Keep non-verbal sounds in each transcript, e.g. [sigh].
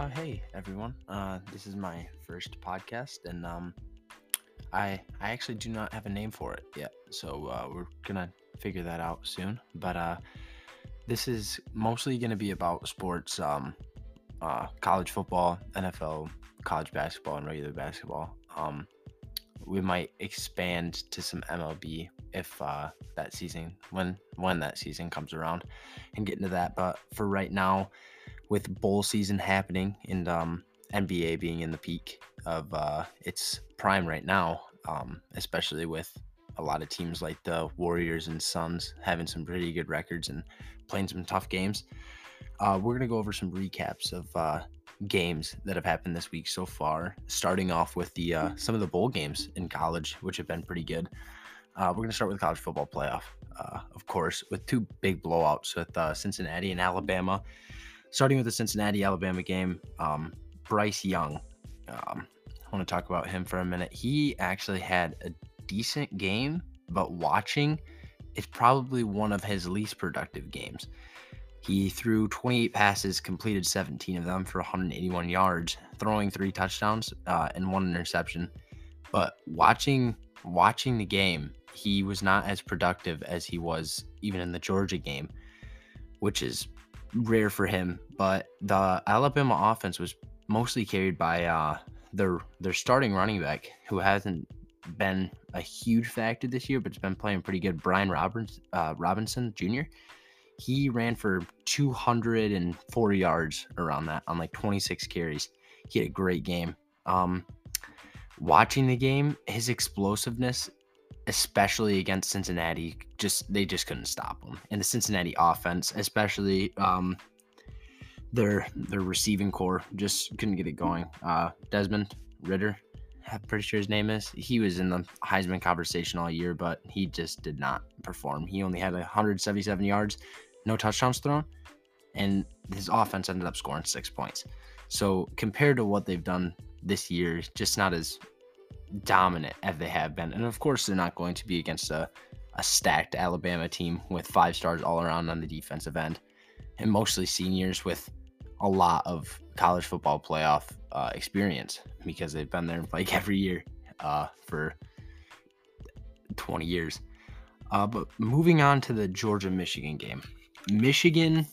Uh, hey everyone. Uh, this is my first podcast, and um, I I actually do not have a name for it yet, so uh, we're gonna figure that out soon. But uh, this is mostly gonna be about sports, um, uh, college football, NFL, college basketball, and regular basketball. Um, we might expand to some MLB if uh, that season when when that season comes around and get into that. But for right now, with bowl season happening and um, NBA being in the peak of uh, its prime right now, um, especially with a lot of teams like the Warriors and Suns having some pretty good records and playing some tough games. Uh, we're going to go over some recaps of uh, games that have happened this week so far, starting off with the uh, some of the bowl games in college, which have been pretty good. Uh, we're going to start with college football playoff, uh, of course, with two big blowouts with uh, Cincinnati and Alabama. Starting with the Cincinnati Alabama game, um, Bryce Young. Um, I want to talk about him for a minute. He actually had a decent game, but watching, it's probably one of his least productive games. He threw 28 passes, completed 17 of them for 181 yards, throwing three touchdowns uh, and one interception. But watching watching the game, he was not as productive as he was even in the Georgia game, which is rare for him. But the Alabama offense was mostly carried by uh, their their starting running back, who hasn't been a huge factor this year, but has been playing pretty good. Brian Roberts, uh, Robinson Jr. He ran for 204 yards around that on like 26 carries. He had a great game. Um, watching the game, his explosiveness especially against Cincinnati, just they just couldn't stop them. And the Cincinnati offense, especially um, their their receiving corps, just couldn't get it going. Uh, Desmond Ridder, I'm pretty sure his name is. He was in the Heisman conversation all year, but he just did not perform. He only had 177 yards, no touchdowns thrown, and his offense ended up scoring six points. So compared to what they've done this year, just not as dominant as they have been. And of course, they're not going to be against a, a stacked Alabama team with five stars all around on the defensive end and mostly seniors with a lot of college football playoff uh, experience because they've been there like [laughs] every year uh, for 20 years. Uh, but moving on to the Georgia Michigan game, Michigan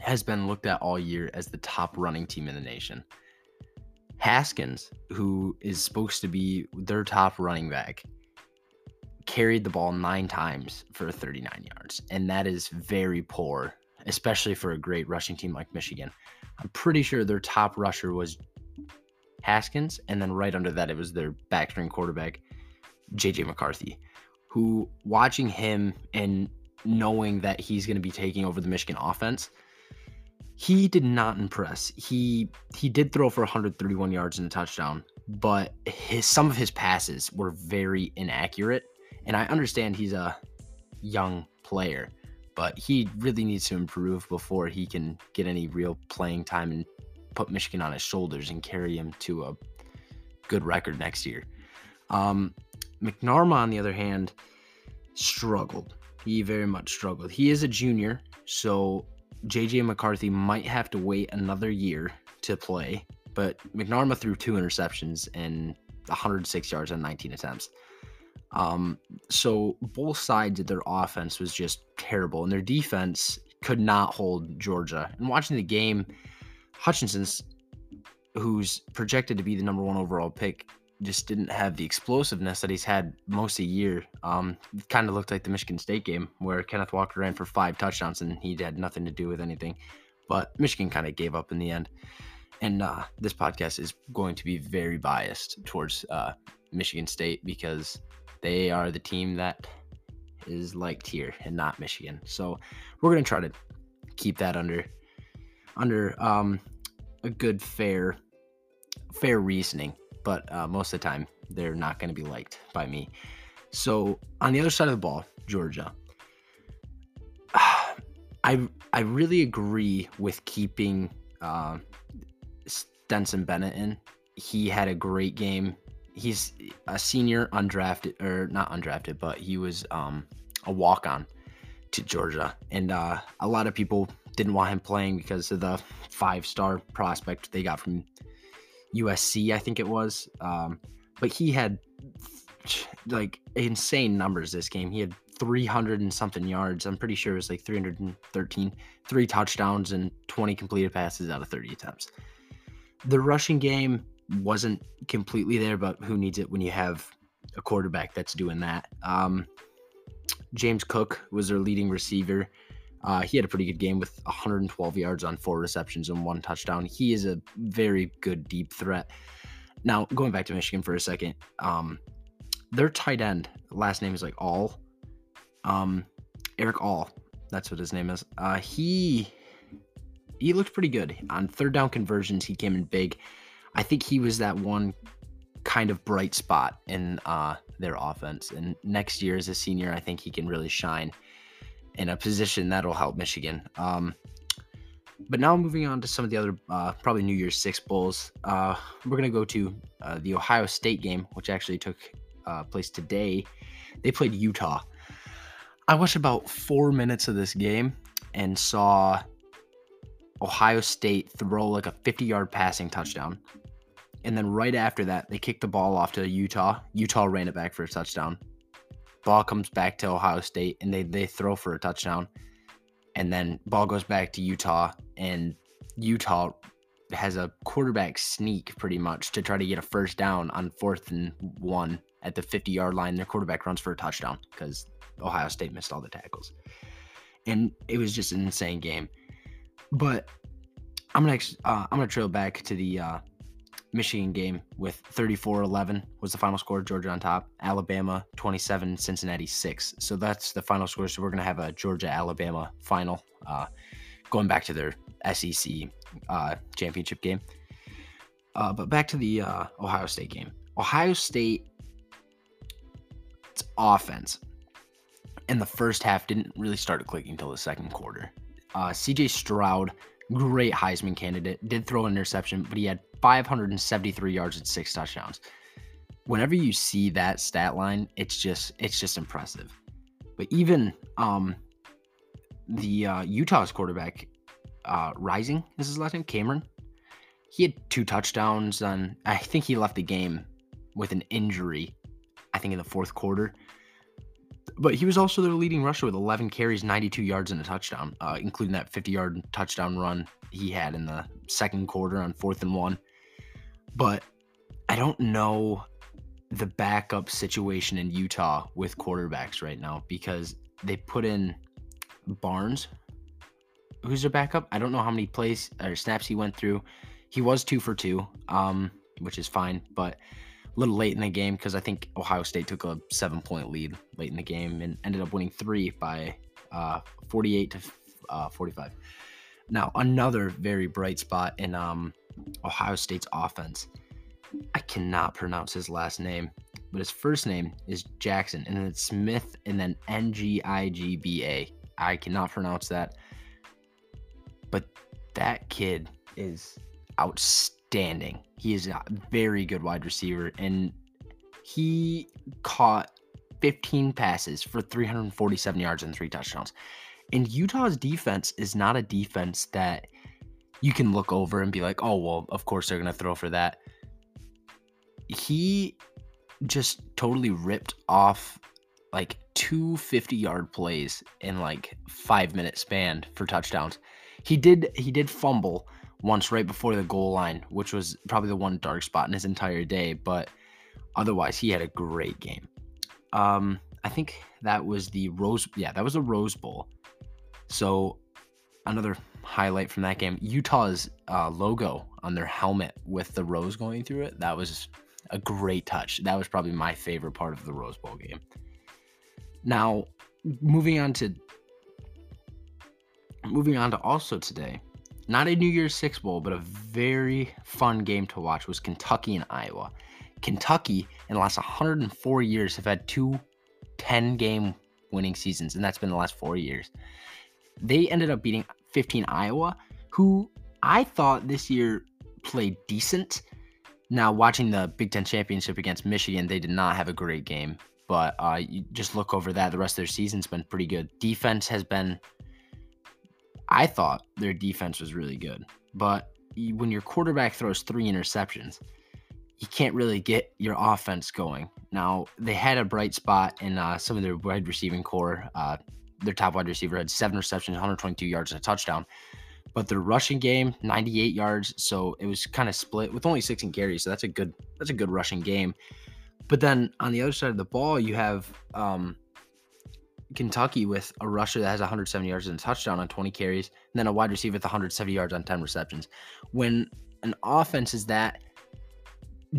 has been looked at all year as the top running team in the nation. Haskins, who is supposed to be their top running back, carried the ball nine times for 39 yards. And that is very poor, especially for a great rushing team like Michigan. I'm pretty sure their top rusher was Haskins. And then right under that, it was their backstring quarterback, JJ McCarthy, who watching him and knowing that he's going to be taking over the Michigan offense – he did not impress. He he did throw for 131 yards and a touchdown, but his some of his passes were very inaccurate. And I understand he's a young player, but he really needs to improve before he can get any real playing time and put Michigan on his shoulders and carry him to a good record next year. Um, McNamara, on the other hand, struggled. He very much struggled. He is a junior, so JJ McCarthy might have to wait another year to play, but McNamara threw two interceptions and 106 yards on 19 attempts. Um, so both sides of their offense was just terrible, and their defense could not hold Georgia. And watching the game, Hutchinson's, who's projected to be the number one overall pick, just didn't have the explosiveness that he's had most of the year. Um, kind of looked like the Michigan State game where Kenneth Walker ran for five touchdowns and he had nothing to do with anything. But Michigan kind of gave up in the end. And uh, this podcast is going to be very biased towards uh, Michigan State because they are the team that is liked here and not Michigan. So we're going to try to keep that under under um, a good fair fair reasoning but uh, most of the time they're not going to be liked by me. So on the other side of the ball, Georgia, [sighs] I I really agree with keeping uh, Stetson Bennett in. He had a great game. He's a senior, undrafted or not undrafted, but he was um, a walk on to Georgia, and uh, a lot of people didn't want him playing because of the five star prospect they got from USC, I think it was. Um, but he had like insane numbers this game. He had 300 and something yards. I'm pretty sure it was like 313, three touchdowns and 20 completed passes out of 30 attempts. The rushing game wasn't completely there, but who needs it when you have a quarterback that's doing that? Um, James Cook was their leading receiver. Uh, he had a pretty good game with 112 yards on four receptions and one touchdown. He is a very good deep threat. Now, going back to Michigan for a second, um, their tight end, last name is like All. Um, Erick All, that's what his name is. Uh, he he looked pretty good on third down conversions. He came in big. I think he was that one kind of bright spot in uh, their offense. And next year as a senior, I think he can really shine in a position that'll help Michigan. Um, but now moving on to some of the other uh, probably New Year's Six bowls. Uh, we're gonna go to uh, the Ohio State game, which actually took uh, place today. They played Utah. I watched about four minutes of this game and saw Ohio State throw like a 50 yard passing touchdown. And then right after that, they kicked the ball off to Utah. Utah ran it back for a touchdown. Ball comes back to Ohio State and they, they throw for a touchdown. And then ball goes back to Utah and Utah has a quarterback sneak pretty much to try to get a first down on fourth and one at the 50 yard line. Their quarterback runs for a touchdown because Ohio State missed all the tackles. And it was just an insane game. But I'm gonna uh, I'm gonna trail back to the uh, Michigan game with 34-11 was the final score. Georgia on top. Alabama 27, Cincinnati 6. So that's the final score. So we're gonna have a Georgia Alabama final, uh, going back to their SEC uh, championship game. Uh, but back to the uh, Ohio State game. Ohio State offense in the first half didn't really start clicking until the second quarter. Uh, CJ Stroud, great Heisman candidate, did throw an interception, but he had 573 yards and six touchdowns. Whenever you see that stat line, it's just it's just impressive. But even um, the uh, Utah's quarterback, uh, Rising is his last name, Cameron. He had two touchdowns on. I think he left the game with an injury. I think in the fourth quarter. But he was also their leading rusher with 11 carries, 92 yards, and a touchdown, uh, including that 50 yard touchdown run he had in the second quarter on fourth and one. But I don't know the backup situation in Utah with quarterbacks right now because they put in Barnes, who's their backup. I don't know how many plays or snaps he went through. He was two for two, um, which is fine, but a little late in the game because I think Ohio State took a seven point lead late in the game and ended up winning three by uh, 48 to uh, 45. Now, another very bright spot in um, Ohio State's offense. I cannot pronounce his last name, but his first name is Jaxon, and then it's Smith, and then N G I G B A. I cannot pronounce that, but that kid is outstanding outstanding. He is a very good wide receiver, and he caught 15 passes for 347 yards and three touchdowns. And Utah's defense is not a defense that you can look over and be like, oh, well, of course they're going to throw for that. He just totally ripped off like two 50 yard plays in like five minute span for touchdowns. He did he did fumble once right before the goal line, which was probably the one dark spot in his entire day. But otherwise, he had a great game. Um, I think that was the Rose. Yeah, that was the Rose Bowl. So another highlight from that game: Utah's uh, logo on their helmet with the rose going through it. That was a great touch. That was probably my favorite part of the Rose Bowl game. Now, moving on to moving on to also today, not a New Year's Six Bowl, but a very fun game to watch was Kentucky and Iowa. Kentucky, in the last 104 years, have had two 10 game winning seasons, and that's been the last four years. They ended up beating 15 Iowa, who I thought this year played decent. Now, watching the Big Ten championship against Michigan, they did not have a great game, but uh, you just look over that. The rest of their season's been pretty good. Defense has been I thought their defense was really good, but when your quarterback throws three interceptions, you can't really get your offense going. Now they had a bright spot in uh, some of their wide receiving corps. Uh, their top wide receiver had seven receptions, 122 yards, and a touchdown. But their rushing game, 98 yards, so it was kind of split with only 16 carries. So that's a good that's a good rushing game. But then on the other side of the ball, you have um, Kentucky with a rusher that has 170 yards and a touchdown on 20 carries, and then a wide receiver with 170 yards on 10 receptions. When an offense is that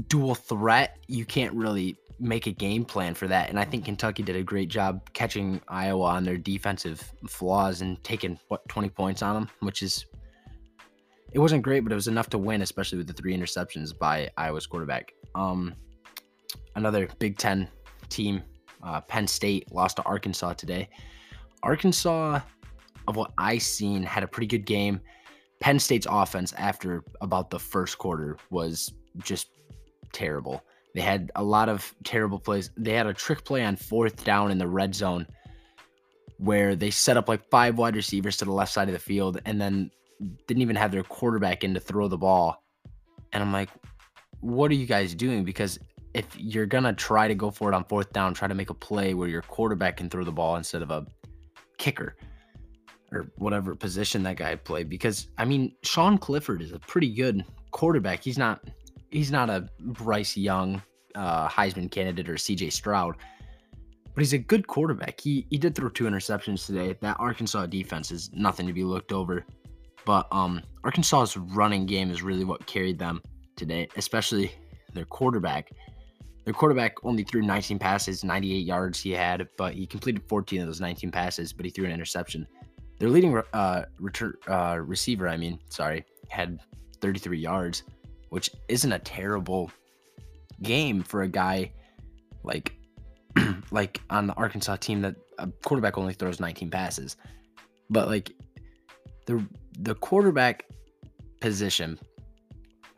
dual threat, you can't really make a game plan for that. And I think Kentucky did a great job catching Iowa on their defensive flaws and taking what 20 points on them, which is it wasn't great, but it was enough to win, especially with the three interceptions by Iowa's quarterback. Um, another Big Ten team, uh, Penn State, lost to Arkansas today. Arkansas, of what I seen, had a pretty good game. Penn State's offense after about the first quarter was just terrible. They had a lot of terrible plays. They had a trick play on fourth down in the red zone where they set up like five wide receivers to the left side of the field and then didn't even have their quarterback in to throw the ball. And I'm like, what are you guys doing? Because if you're going to try to go for it on fourth down, try to make a play where your quarterback can throw the ball instead of a kicker or whatever position that guy played. Because, I mean, Sean Clifford is a pretty good quarterback. He's not he's not a Bryce Young uh, Heisman candidate or CJ Stroud, but he's a good quarterback. He he did throw two interceptions today. That Arkansas defense is nothing to be looked over. But um, Arkansas's running game is really what carried them today, especially their quarterback. Their quarterback only threw 19 passes, 98 yards he had, but he completed 14 of those 19 passes, but he threw an interception. Their leading uh, return, uh, receiver, I mean, sorry, had 33 yards which isn't a terrible game for a guy like [clears throat] like on the Arkansas team that a quarterback only throws 19 passes. But like the the quarterback position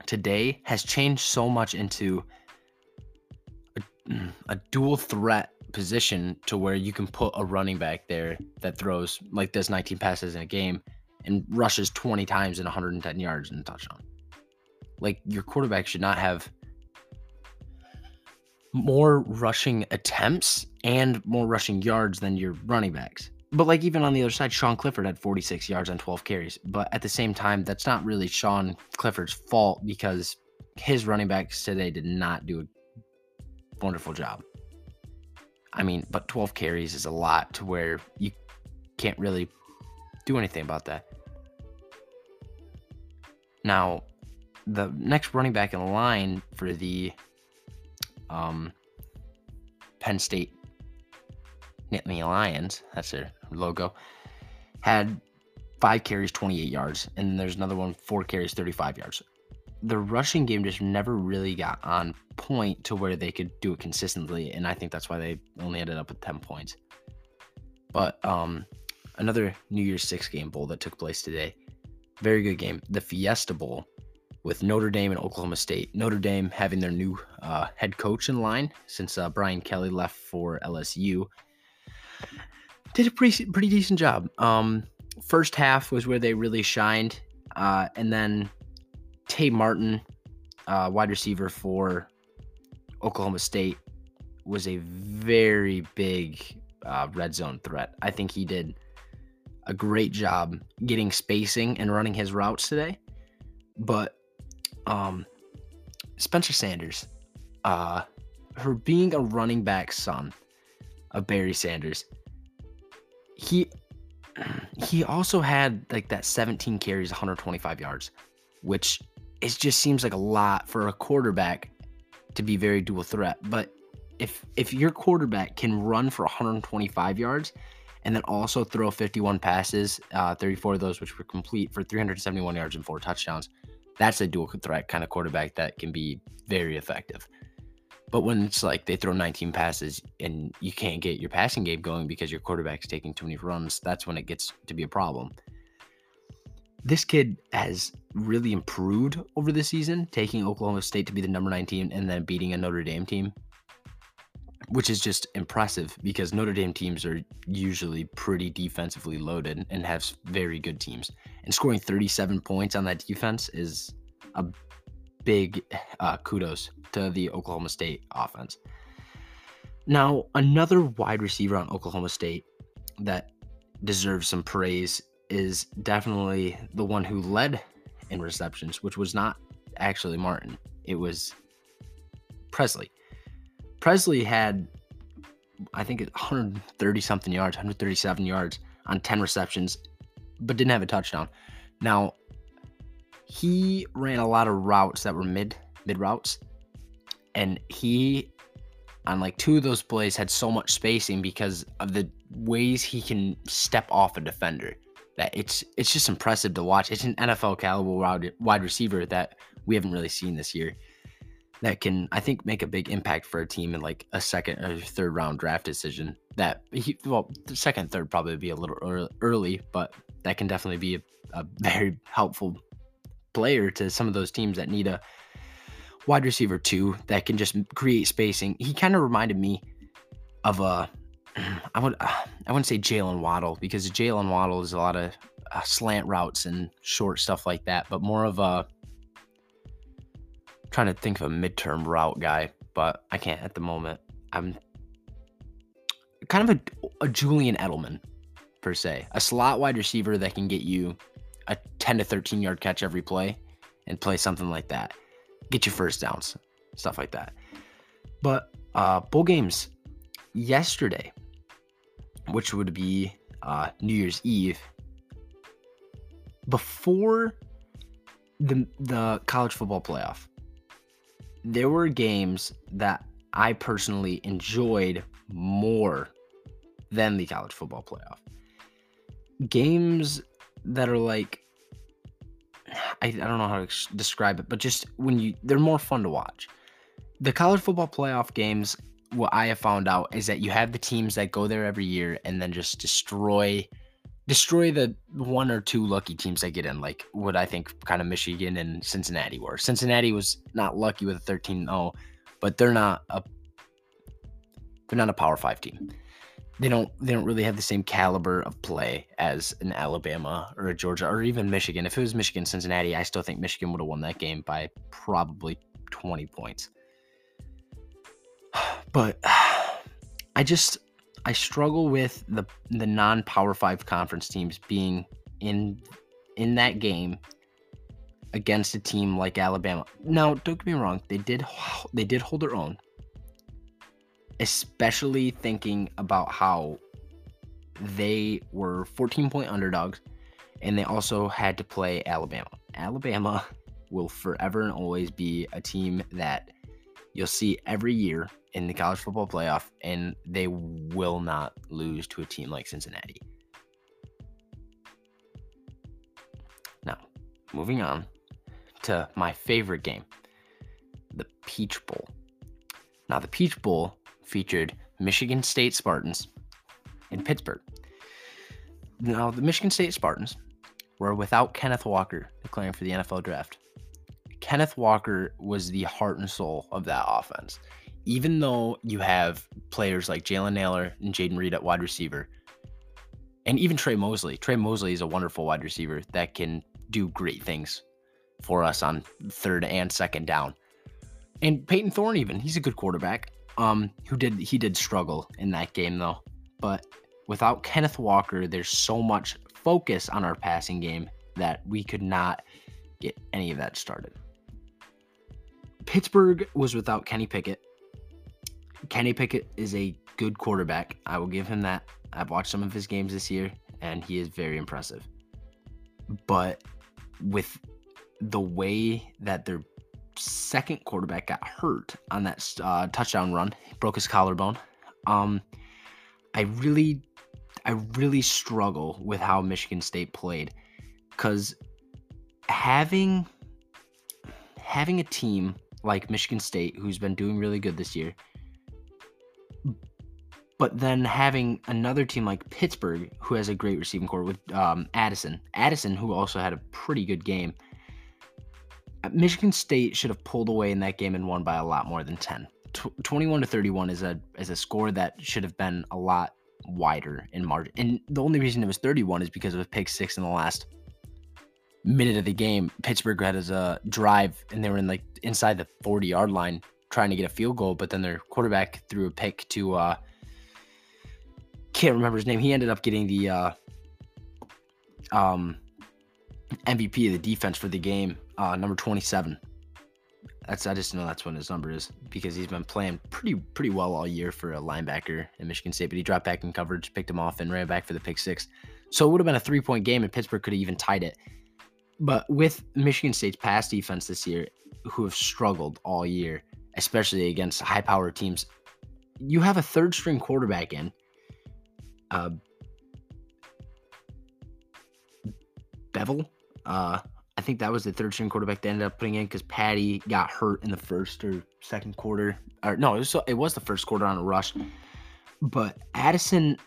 today has changed so much into a, a dual threat position to where you can put a running back there that throws like does 19 passes in a game and rushes 20 times in 110 yards and a touchdown. Like your quarterback should not have more rushing attempts and more rushing yards than your running backs. But like even on the other side, Sean Clifford had 46 yards on 12 carries. But at the same time, that's not really Sean Clifford's fault because his running backs today did not do a wonderful job. I mean, but 12 carries is a lot to where you can't really do anything about that. Now, the next running back in line for the um, Penn State Nittany Lions, that's their logo, had five carries, 28 yards, and then there's another one, four carries, 35 yards. The rushing game just never really got on point to where they could do it consistently, and I think that's why they only ended up with 10 points. But um, another New Year's Six game bowl that took place today, very good game. The Fiesta Bowl with Notre Dame and Oklahoma State. Notre Dame having their new uh, head coach in line since uh, Brian Kelly left for LSU. Did a pretty pretty decent job. Um, first half was where they really shined, uh, and then Tay Martin, uh, wide receiver for Oklahoma State, was a very big uh, red zone threat. I think he did a great job getting spacing and running his routes today. But um, Spencer Sanders, uh, for being a running back son of Barry Sanders, he [clears throat] he also had like that 17 carries, 125 yards, which it just seems like a lot for a quarterback to be very dual threat. But if if your quarterback can run for 125 yards and then also throw 51 passes, uh, 34 of those which were complete for 371 yards and four touchdowns, that's a dual threat kind of quarterback that can be very effective. But when it's like they throw 19 passes and you can't get your passing game going because your quarterback's taking too many runs, that's when it gets to be a problem. This kid has really improved over the season, taking Oklahoma State to be the number nine team and then beating a Notre Dame team. Which is just impressive because Notre Dame teams are usually pretty defensively loaded and have very good teams. And scoring 37 points on that defense is a big uh, kudos to the Oklahoma State offense. Now, another wide receiver on Oklahoma State that deserves some praise is definitely the one who led in receptions, which was not actually Martin. It was Presley. Presley had, I think, 130 something yards, 137 yards on 10 receptions, but didn't have a touchdown. Now, he ran a lot of routes that were mid mid routes, and he on like two of those plays had so much spacing because of the ways he can step off a defender that it's it's just impressive to watch. It's an NFL caliber wide, receiver that we haven't really seen this year that can I think make a big impact for a team in like a second or third round draft decision. That he, well, the second third probably be a little early, but that can definitely be a, a [laughs] very helpful player to some of those teams that need a wide receiver too that can just create spacing. He kind of reminded me of a [clears throat] I would [sighs] I wouldn't say Jaylen Waddle because Jaylen Waddle is a lot of uh, slant routes and short stuff like that, but more of a trying to think of a midterm route guy, but I can't at the moment. I'm kind of a, a Julian Edelman per se, a slot wide receiver that can get you a 10 to 13 yard catch every play and play something like that. Get your first downs, stuff like that. But uh, bowl games yesterday, which would be uh, New Year's Eve, before the the college football playoff, there were games that I personally enjoyed more than the college football playoff. Games that are like I, I don't know how to describe it, but just when you they're more fun to watch. The college football playoff games, what I have found out is that you have the teams that go there every year and then just destroy destroy the one or two lucky teams that get in, like what I think kind of Michigan and Cincinnati were. Cincinnati was not lucky with a 13-0, but they're not a they're not a power five team they don't they don't really have the same caliber of play as an Alabama or a Georgia or even Michigan. If it was Michigan Cincinnati, I still think Michigan would have won that game by probably 20 points. [sighs] But [sighs] I just I struggle with the the non-power 5 conference teams being in in that game against a team like Alabama. Now, don't get me wrong, they did they did hold their own especially thinking about how they were 14 point underdogs and they also had to play Alabama. Alabama [laughs] will forever and always be a team that you'll see every year in the college football playoff, and they will not lose to a team like Cincinnati. Now, moving on to my favorite game, the Peach Bowl. Now, the Peach Bowl featured Michigan State Spartans in Pittsburgh. Now, the Michigan State Spartans were without Kenneth Walker declaring for the NFL draft. Kenneth Walker was the heart and soul of that offense. Even though you have players like Jalen Nailor and Jayden Reed at wide receiver, and even Tre Mosley. Tre Mosley is a wonderful wide receiver that can do great things for us on third and second down. And Payton Thorne, even he's a good quarterback. Um, who did he did struggle in that game though, but without Kenneth Walker, there's so much focus on our passing game that we could not get any of that started. Pittsburgh was without Kenny Pickett. Kenny Pickett is a good quarterback. I will give him that. I've watched some of his games this year, and he is very impressive. But with the way that their second quarterback got hurt on that uh, touchdown run, broke his collarbone. Um, I really, I really struggle with how Michigan State played because having having a team like Michigan State who's been doing really good this year, but then having another team like Pittsburgh who has a great receiving corps with um, Addison, Addison who also had a pretty good game Michigan State should have pulled away in that game and won by a lot more than 10. tw- 21 to 31 is a is a score that should have been a lot wider in margin. And the only reason it was 31 is because of a pick six in the last minute of the game. Pittsburgh had as a drive and they were in like inside the 40 yard line trying to get a field goal, but then their quarterback threw a pick to uh can't remember his name. He ended up getting the uh um MVP of the defense for the game, uh number 27. That's I just know that's when his number is because he's been playing pretty pretty well all year for a linebacker in Michigan State. But he dropped back in coverage, picked him off, and ran back for the pick six. So it would have been a three point game, and Pittsburgh could have even tied it. But with Michigan State's pass defense this year, who have struggled all year, especially against high power teams, you have a third string quarterback in. Uh, Beville, uh, I think that was the third string quarterback they ended up putting in because Patti got hurt in the first or second quarter. Or no, it was, it was the first quarter on a rush. But Addison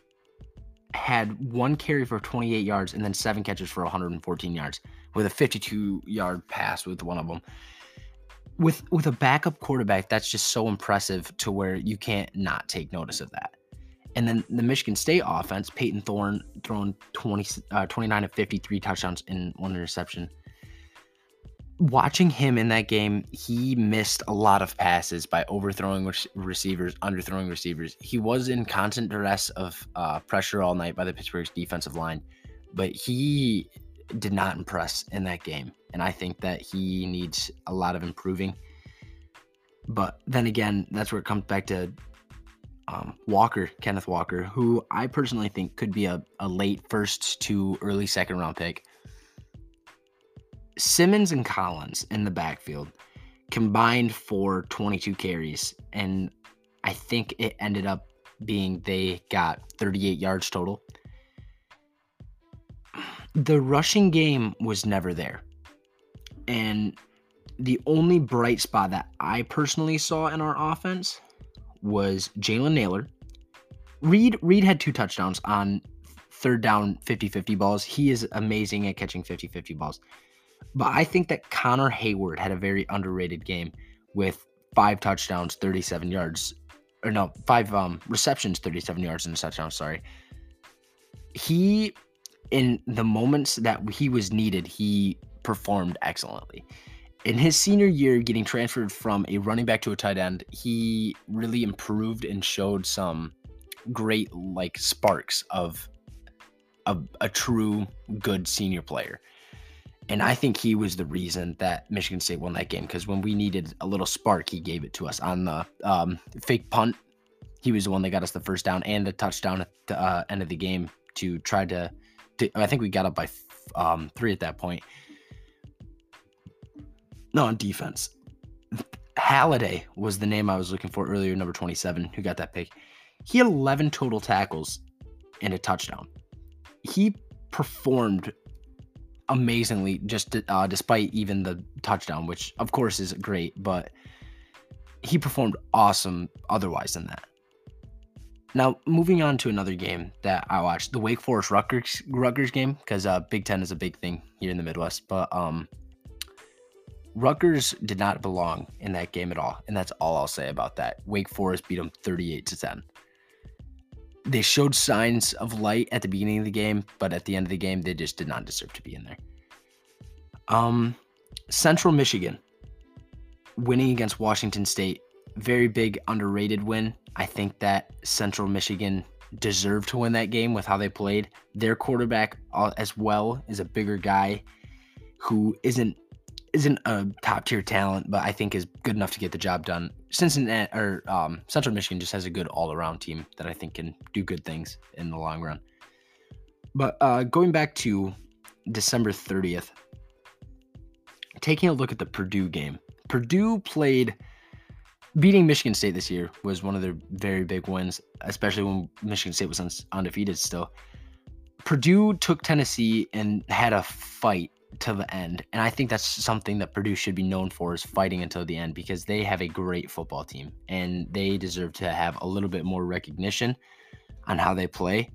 had one carry for 28 yards and then seven catches for 114 yards with a 52 yard pass with one of them. With with a backup quarterback, that's just so impressive to where you can't not take notice of that. And then the Michigan State offense, Payton Thorne thrown 20, uh, 29 of 53 touchdowns in one interception watching him in that game, he missed a lot of passes by overthrowing receivers, underthrowing receivers. He was in constant duress of uh, pressure all night by the Pittsburgh's defensive line, but he did not impress in that game. And I think that he needs a lot of improving. But then again, that's where it comes back to um, Walker, Kenneth Walker, who I personally think could be a, a late first to early second round pick Simmons and Collins in the backfield combined for 22 carries. And I think it ended up being they got 38 yards total. The rushing game was never there. And the only bright spot that I personally saw in our offense was Jalen Nailor. Reed Reed had two touchdowns on third down 50-50 balls. He is amazing at catching 50-50 balls. But I think that Connor Heyward had a very underrated game with five touchdowns, 37 yards, or no, five um, receptions, 37 yards and a touchdown. Sorry. He, in the moments that he was needed, he performed excellently. In his senior year, getting transferred from a running back to a tight end, he really improved and showed some great like sparks of a, a true good senior player. And I think he was the reason that Michigan State won that game because when we needed a little spark, he gave it to us on the um, fake punt. He was the one that got us the first down and the touchdown at the uh, end of the game to try to, to. I think we got up by um, three at that point. No, on defense. Haladay was the name I was looking for earlier, number 27, who got that pick. He had 11 total tackles and a touchdown. He performed amazingly just uh, despite even the touchdown which of course is great but he performed awesome otherwise than that now moving on to another game that i watched the wake forest rutgers, rutgers game because uh, big ten is a big thing here in the midwest but um rutgers did not belong in that game at all and that's all i'll say about that wake forest beat them 38 to 10 they showed signs of light at the beginning of the game, but at the end of the game, they just did not deserve to be in there. Um, Central Michigan winning against Washington State, very big underrated win. I think that Central Michigan deserved to win that game with how they played. Their quarterback, uh, as well, is a bigger guy who isn't isn't a top tier talent, but I think is good enough to get the job done. Cincinnati or um, Central Michigan just has a good all around team that I think can do good things in the long run. But uh, going back to December 30th, taking a look at the Purdue game, Purdue played beating Michigan State this year was one of their very big wins, especially when Michigan State was undefeated still. Purdue took Tennessee and had a fight to the end. And I think that's something that Purdue should be known for is fighting until the end because they have a great football team and they deserve to have a little bit more recognition on how they play.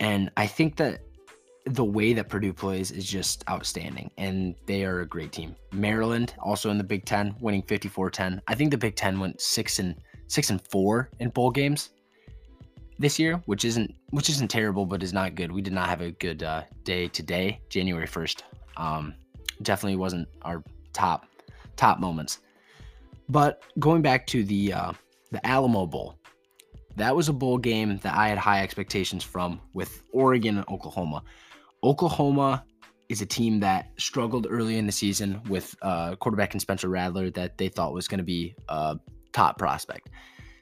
And I think that the way that Purdue plays is just outstanding, and they are a great team. Maryland also in the Big Ten, winning 54-10. I think the Big Ten went six and six and four in bowl games this year, which isn't which isn't terrible, but is not good. We did not have a good uh, day today, January 1st. Um, definitely wasn't our top top moments. But going back to the uh, the Alamo Bowl, that was a bowl game that I had high expectations from with Oregon and Oklahoma. Oklahoma is a team that struggled early in the season with uh, quarterback and Spencer Rattler that they thought was going to be a top prospect.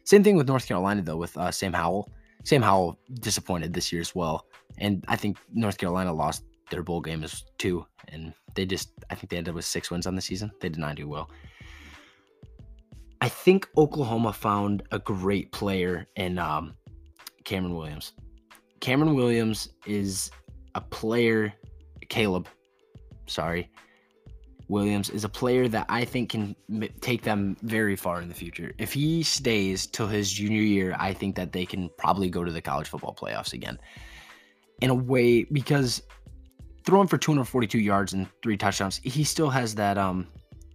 Same thing with North Carolina though with uh, Sam Howell. Sam Howell disappointed this year as well, and I think North Carolina lost their bowl game is two, and they just I think they ended up with six wins on the season. They did not do well. I think Oklahoma found a great player in um, Cameron Williams. Cameron Williams is a player. Caleb, sorry, Williams is a player that I think can take them very far in the future. If he stays till his junior year, I think that they can probably go to the college football playoffs again. In a way, because throwing for 242 yards and three touchdowns, he still has that um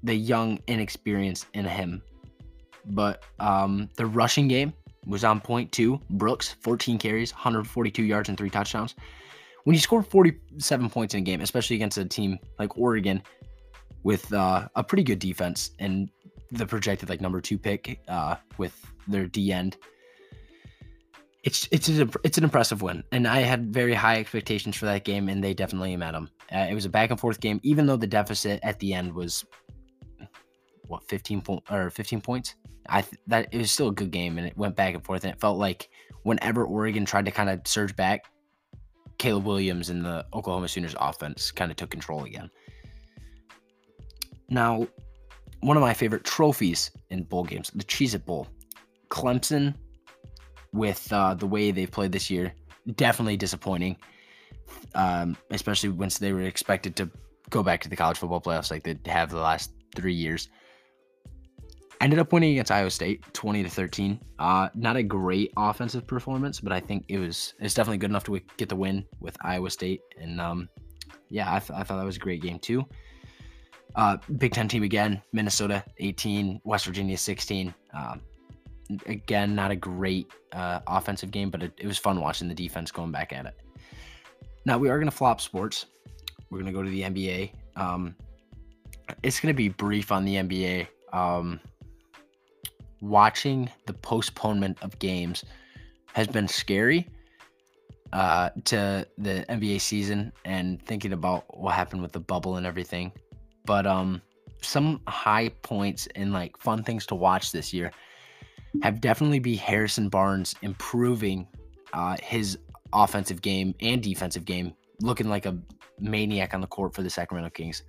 the young inexperience in him. But um the rushing game was on point too. Brooks, 14 carries, 142 yards and three touchdowns. When you score 47 points in a game, especially against a team like Oregon with uh, a pretty good defense and the projected like number two pick uh, with their D end, it's it's a, it's an impressive win, and I had very high expectations for that game, and they definitely met them. Uh, it was a back and forth game, even though the deficit at the end was what 15 point or 15 points. I th- that it was still a good game, and it went back and forth, and it felt like whenever Oregon tried to kind of surge back, Caleb Williams and the Oklahoma Sooners offense kind of took control again. Now, one of my favorite trophies in bowl games, the Cheez It Bowl. Clemson with uh, the way they've played this year. Definitely disappointing, um, especially once they were expected to go back to the college football playoffs like they have the last three years. Ended up winning against Iowa State, twenty to thirteen. Uh, not a great offensive performance, but I think it was it's definitely good enough to get the win with Iowa State. And um, yeah, I, th- I thought that was a great game too. Uh, Big Ten team again, Minnesota 18, West Virginia 16. Um, again, not a great uh, offensive game, but it, it, was fun watching the defense going back at it. Now we are going to flop sports. We're going to go to the NBA. Um, it's going to be brief on the NBA. Um, watching the postponement of games has been scary uh, to the NBA season and thinking about what happened with the bubble and everything. But um, some high points and like fun things to watch this year have definitely be Harrison Barnes improving uh, his offensive game and defensive game, looking like a maniac on the court for the Sacramento Kings,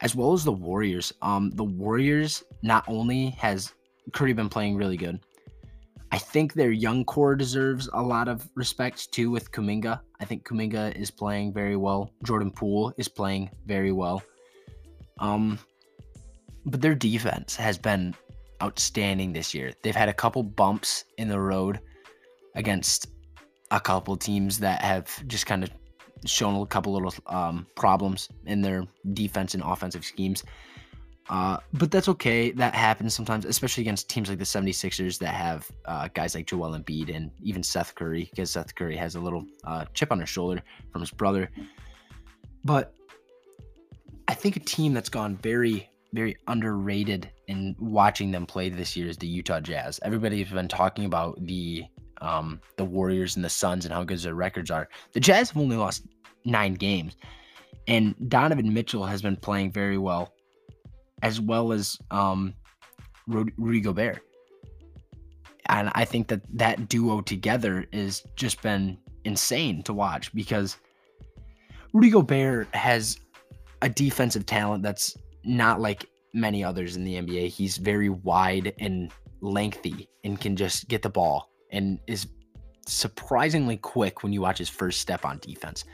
as well as the Warriors. Um, the Warriors not only has Curry been playing really good, I think their young core deserves a lot of respect too with Kuminga. I think Kuminga is playing very well. Jordan Poole is playing very well. Um, but their defense has been outstanding this year. They've had a couple bumps in the road against a couple teams that have just kind of shown a couple little um, problems in their defense and offensive schemes. Uh, but that's okay. That happens sometimes, especially against teams like the 76ers that have uh, guys like Joel Embiid and even Seth Curry, because Seth Curry has a little uh, chip on his shoulder from his brother. But I think a team that's gone very, very underrated in watching them play this year is the Utah Jazz. Everybody's been talking about the um, the Warriors and the Suns and how good their records are. The Jazz have only lost nine games, and Donovan Mitchell has been playing very well, as well as um, Rudy Gobert. And I think that that duo together has just been insane to watch because Rudy Gobert has a defensive talent that's not like many others in the NBA. He's very wide and lengthy and can just get the ball and is surprisingly quick when you watch his first step on defense.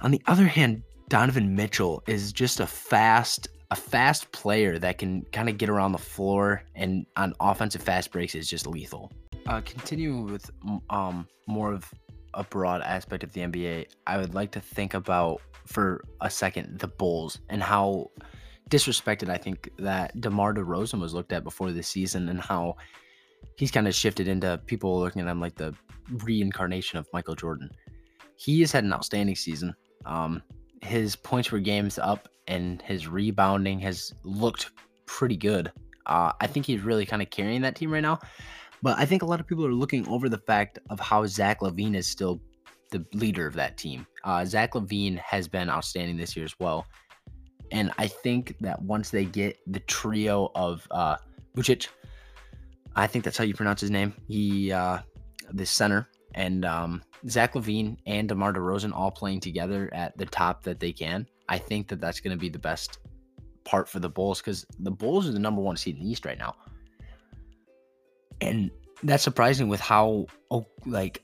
On the other hand, Donovan Mitchell is just a fast a fast player that can kind of get around the floor and on offensive fast breaks is just lethal. Uh, continuing with um, more of a broad aspect of the NBA, I would like to think about for a second the Bulls and how disrespected I think that DeMar DeRozan was looked at before this season and how he's kind of shifted into people looking at him like the reincarnation of Michael Jordan. He has had an outstanding season. Um, his points per game's up and his rebounding has looked pretty good. Uh, I think he's really kind of carrying that team right now. But I think a lot of people are looking over the fact of how Zach LaVine is still the leader of that team. Uh, Zach LaVine has been outstanding this year as well. And I think that once they get the trio of uh, Vucevic, I think that's how you pronounce his name. He, uh, the center, and um, Zach LaVine and DeMar DeRozan all playing together at the top that they can. I think that that's going to be the best part for the Bulls because the Bulls are the number one seed in the East right now. And that's surprising with how, oh, like,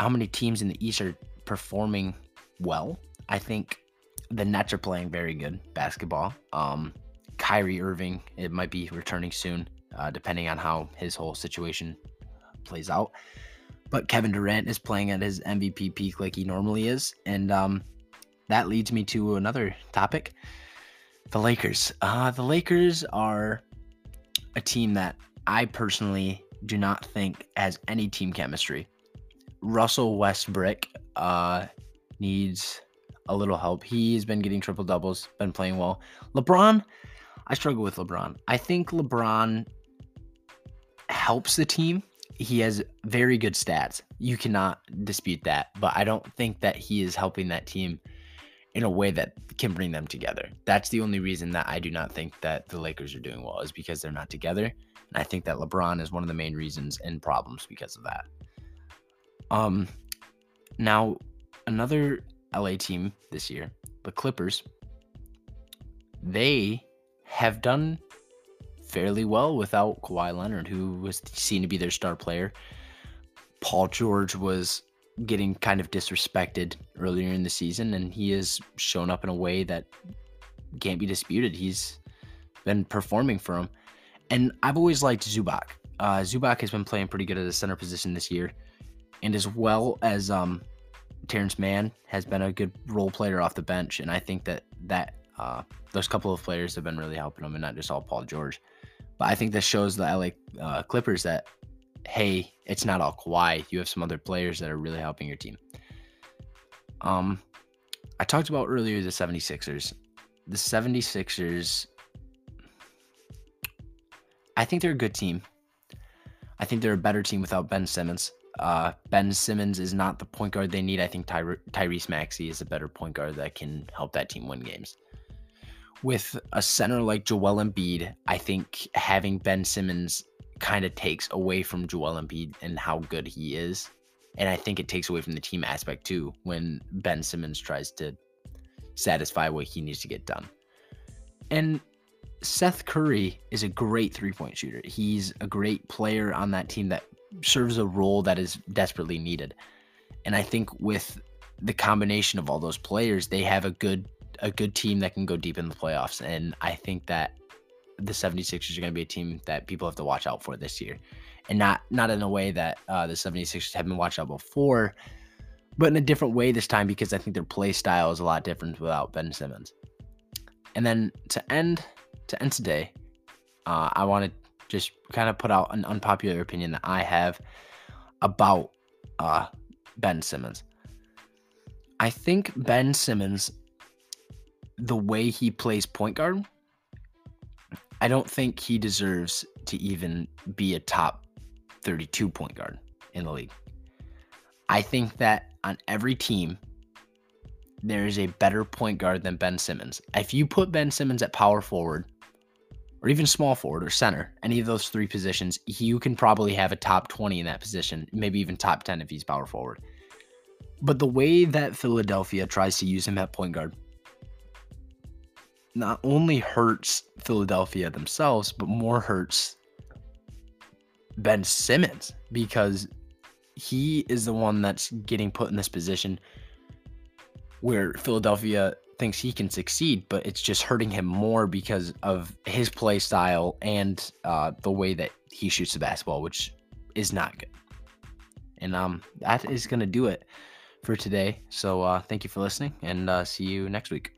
how many teams in the East are performing well. I think the Nets are playing very good basketball. Um, Kyrie Irving, it might be returning soon, uh, depending on how his whole situation plays out. But Kevin Durant is playing at his MVP peak like he normally is. And um, that leads me to another topic the Lakers. Uh, the Lakers are a team that I personally do not think has any team chemistry. Russell Westbrook uh, needs a little help. He's been getting triple doubles, been playing well. LeBron, I struggle with LeBron. I think LeBron helps the team. He has very good stats. You cannot dispute that, but I don't think that he is helping that team in a way that can bring them together. That's the only reason that I do not think that the Lakers are doing well is because they're not together. And I think that LeBron is one of the main reasons and problems because of that. Um now another LA team this year, the Clippers, they have done fairly well without Kawhi Leonard, who was seen to be their star player. Paul George was getting kind of disrespected earlier in the season, and he has shown up in a way that can't be disputed. He's been performing for him. And I've always liked Zubac. Uh, Zubac has been playing pretty good at the center position this year. And as well as um, Terance Mann has been a good role player off the bench, and I think that that uh, those couple of players have been really helping him, and not just all Paul George. But I think this shows the LA uh, Clippers that hey, it's not all Kawhi. You have some other players that are really helping your team. Um, I talked about earlier the 76ers. The 76ers, I think they're a good team. I think they're a better team without Ben Simmons. Uh, ben Simmons is not the point guard they need. I think Ty- Tyrese Maxey is a better point guard that can help that team win games. With a center like Joel Embiid, I think having Ben Simmons kind of takes away from Joel Embiid and how good he is. And I think it takes away from the team aspect too when Ben Simmons tries to satisfy what he needs to get done. And Seth Curry is a great three point shooter. He's a great player on that team that serves a role that is desperately needed. And I think with the combination of all those players, they have a good a good team that can go deep in the playoffs. And I think that the 76ers are going to be a team that people have to watch out for this year. And not not in a way that uh, the 76ers have been watched out before, but in a different way this time because I think their play style is a lot different without Ben Simmons. And then to end to end today, uh, I want to just kind of put out an unpopular opinion that I have about uh, Ben Simmons. I think Ben Simmons, the way he plays point guard, I don't think he deserves to even be a top 32 point guard in the league. I think that on every team, there is a better point guard than Ben Simmons. If you put Ben Simmons at power forward, or even small forward or center, any of those three positions, you can probably have a top 20 in that position, maybe even top 10 if he's power forward. But the way that Philadelphia tries to use him at point guard not only hurts Philadelphia themselves, but more hurts Ben Simmons because he is the one that's getting put in this position where Philadelphia thinks he can succeed, but it's just hurting him more because of his play style and uh, the way that he shoots the basketball, which is not good. And um, that is gonna do it for today. So uh, thank you for listening, and uh, see you next week.